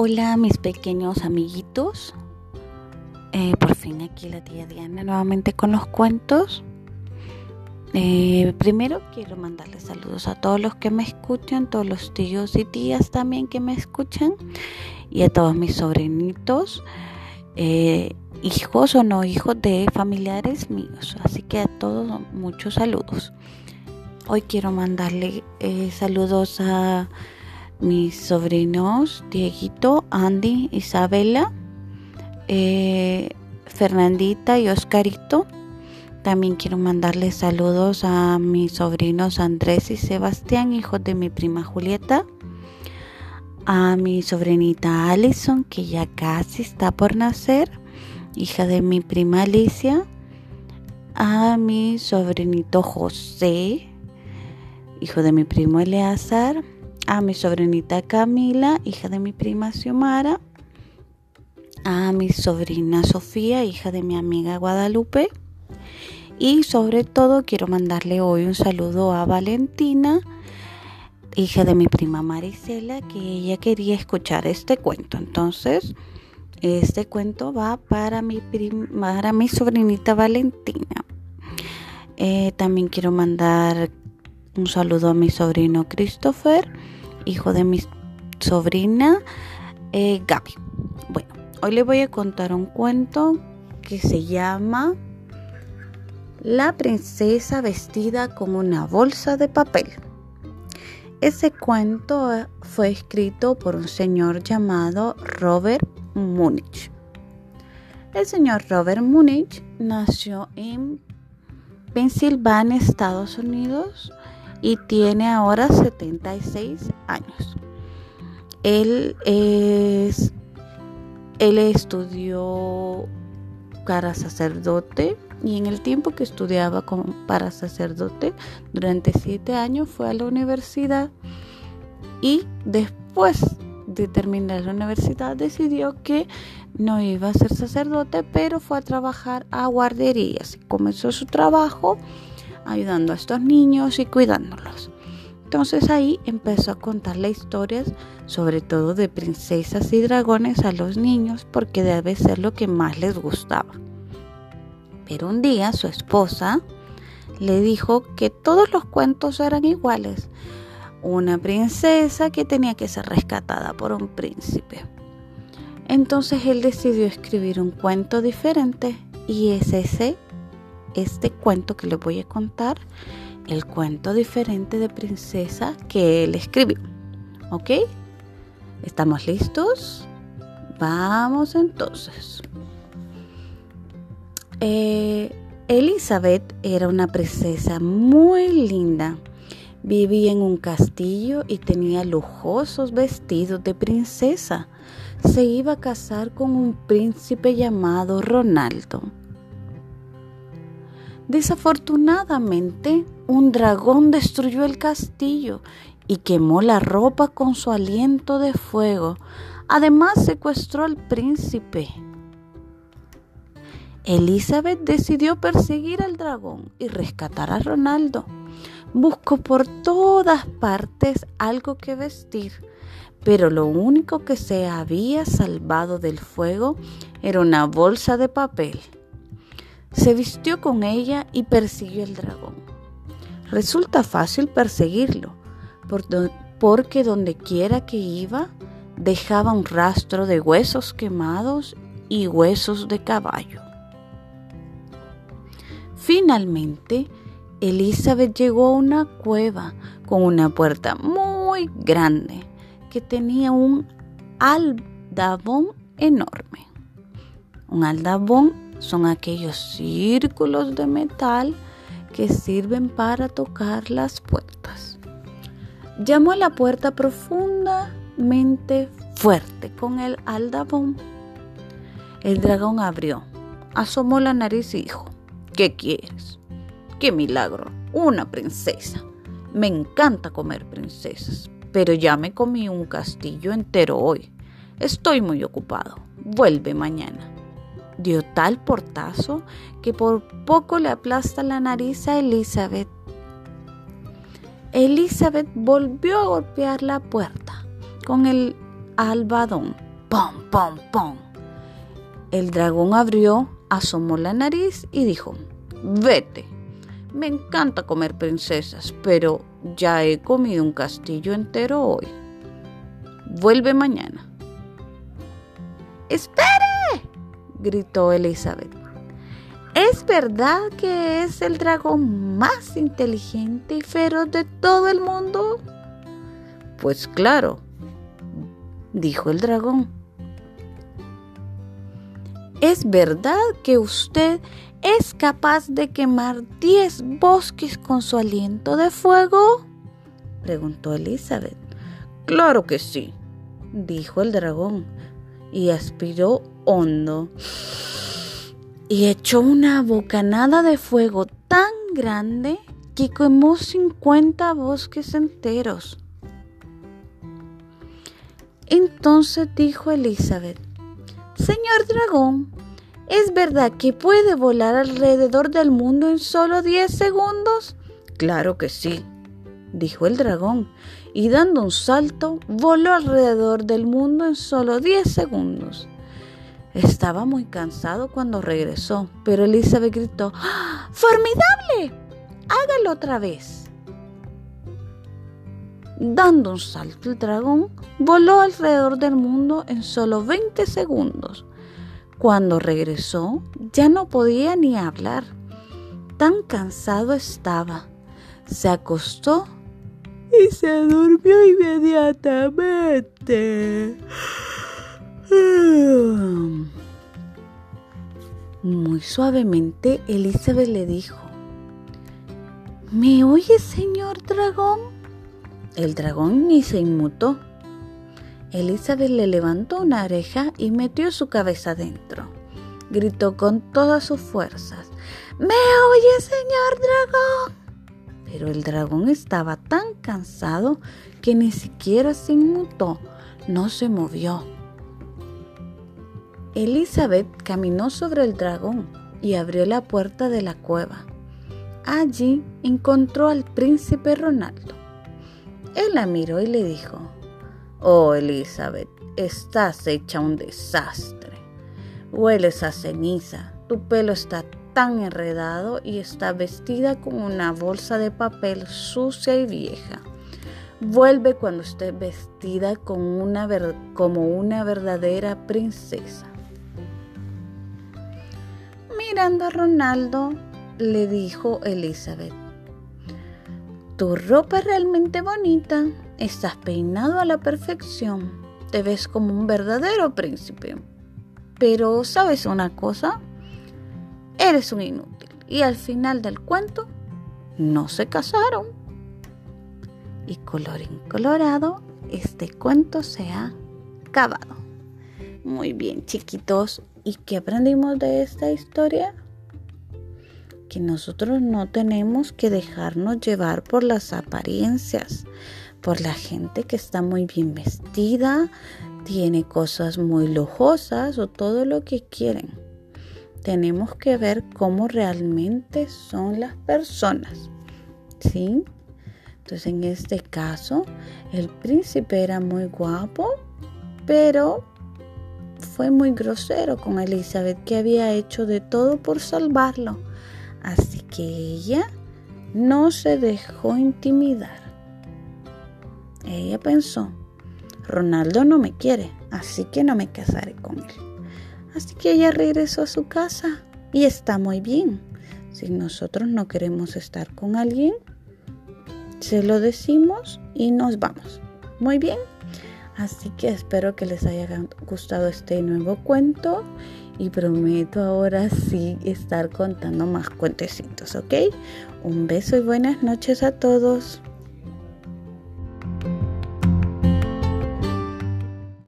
Hola mis pequeños amiguitos. Eh, por fin aquí la tía Diana nuevamente con los cuentos. Eh, primero quiero mandarles saludos a todos los que me escuchan, todos los tíos y tías también que me escuchan y a todos mis sobrinitos, eh, hijos o no hijos de familiares míos. Así que a todos muchos saludos. Hoy quiero mandarle saludos a mis sobrinos Dieguito, Andy, Isabela, eh, Fernandita y Oscarito. También quiero mandarles saludos a mis sobrinos Andrés y Sebastián, hijos de mi prima Julieta. A mi sobrinita Allison, que ya casi está por nacer, hija de mi prima Alicia. A mi sobrinito José, hijo de mi primo Eleazar a mi sobrinita Camila, hija de mi prima Xiomara, a mi sobrina Sofía, hija de mi amiga Guadalupe, y sobre todo quiero mandarle hoy un saludo a Valentina, hija de mi prima Marisela, que ella quería escuchar este cuento. Entonces, este cuento va para mi, para mi sobrinita Valentina. Eh, también quiero mandar un saludo a mi sobrino Christopher hijo de mi sobrina eh, Gaby. Bueno, hoy le voy a contar un cuento que se llama La princesa vestida con una bolsa de papel. Ese cuento fue escrito por un señor llamado Robert Munich. El señor Robert Munich nació en Pensilvania, Estados Unidos, y tiene ahora 76 años. Él es él estudió para sacerdote y en el tiempo que estudiaba para sacerdote durante siete años fue a la universidad y después de terminar la universidad decidió que no iba a ser sacerdote pero fue a trabajar a guarderías comenzó su trabajo ayudando a estos niños y cuidándolos. Entonces ahí empezó a contarle historias, sobre todo de princesas y dragones a los niños, porque debe ser lo que más les gustaba. Pero un día su esposa le dijo que todos los cuentos eran iguales. Una princesa que tenía que ser rescatada por un príncipe. Entonces él decidió escribir un cuento diferente y es ese este cuento que les voy a contar, el cuento diferente de princesa que él escribió. ¿Ok? ¿Estamos listos? Vamos entonces. Eh, Elizabeth era una princesa muy linda. Vivía en un castillo y tenía lujosos vestidos de princesa. Se iba a casar con un príncipe llamado Ronaldo. Desafortunadamente, un dragón destruyó el castillo y quemó la ropa con su aliento de fuego. Además, secuestró al príncipe. Elizabeth decidió perseguir al dragón y rescatar a Ronaldo. Buscó por todas partes algo que vestir, pero lo único que se había salvado del fuego era una bolsa de papel. Se vistió con ella y persiguió al dragón. Resulta fácil perseguirlo, porque donde quiera que iba dejaba un rastro de huesos quemados y huesos de caballo. Finalmente, Elizabeth llegó a una cueva con una puerta muy grande que tenía un aldabón enorme. Un aldabón son aquellos círculos de metal que sirven para tocar las puertas. Llamó a la puerta profundamente fuerte con el aldabón. El dragón abrió, asomó la nariz y dijo, ¿qué quieres? ¡Qué milagro! Una princesa. Me encanta comer princesas, pero ya me comí un castillo entero hoy. Estoy muy ocupado. Vuelve mañana tal portazo que por poco le aplasta la nariz a Elizabeth. Elizabeth volvió a golpear la puerta con el albadón ¡Pum, pum, pum! El dragón abrió, asomó la nariz y dijo, vete. Me encanta comer princesas, pero ya he comido un castillo entero hoy. Vuelve mañana. ¡Espere! Gritó Elizabeth. ¿Es verdad que es el dragón más inteligente y feroz de todo el mundo? Pues claro, dijo el dragón. ¿Es verdad que usted es capaz de quemar diez bosques con su aliento de fuego? preguntó Elizabeth. Claro que sí, dijo el dragón, y aspiró hondo y echó una bocanada de fuego tan grande que quemó 50 bosques enteros. Entonces dijo Elizabeth, Señor dragón, ¿es verdad que puede volar alrededor del mundo en solo 10 segundos? Claro que sí, dijo el dragón, y dando un salto, voló alrededor del mundo en solo 10 segundos. Estaba muy cansado cuando regresó, pero Elizabeth gritó, ¡Ah! ¡Formidable! Hágalo otra vez. Dando un salto, el dragón voló alrededor del mundo en solo 20 segundos. Cuando regresó, ya no podía ni hablar. Tan cansado estaba. Se acostó y se durmió inmediatamente. Muy suavemente, Elizabeth le dijo, ¿Me oye, señor dragón? El dragón ni se inmutó. Elizabeth le levantó una oreja y metió su cabeza dentro. Gritó con todas sus fuerzas, ¿Me oye, señor dragón? Pero el dragón estaba tan cansado que ni siquiera se inmutó, no se movió. Elizabeth caminó sobre el dragón y abrió la puerta de la cueva. Allí encontró al príncipe Ronaldo. Él la miró y le dijo, Oh Elizabeth, estás hecha un desastre. Hueles a ceniza, tu pelo está tan enredado y está vestida con una bolsa de papel sucia y vieja. Vuelve cuando esté vestida como una verdadera princesa. Mirando a Ronaldo, le dijo Elizabeth, tu ropa es realmente bonita, estás peinado a la perfección, te ves como un verdadero príncipe. Pero, ¿sabes una cosa? Eres un inútil. Y al final del cuento, no se casaron. Y colorín colorado, este cuento se ha acabado. Muy bien, chiquitos. ¿Y qué aprendimos de esta historia? Que nosotros no tenemos que dejarnos llevar por las apariencias, por la gente que está muy bien vestida, tiene cosas muy lujosas o todo lo que quieren. Tenemos que ver cómo realmente son las personas. ¿Sí? Entonces en este caso, el príncipe era muy guapo, pero fue muy grosero con Elizabeth, que había hecho de todo por salvarlo. Así que ella no se dejó intimidar. Ella pensó, Ronaldo no me quiere, así que no me casaré con él. Así que ella regresó a su casa y está muy bien. Si nosotros no queremos estar con alguien, se lo decimos y nos vamos. Muy bien. Así que espero que les haya gustado este nuevo cuento y prometo ahora sí estar contando más cuentecitos, ¿ok? Un beso y buenas noches a todos.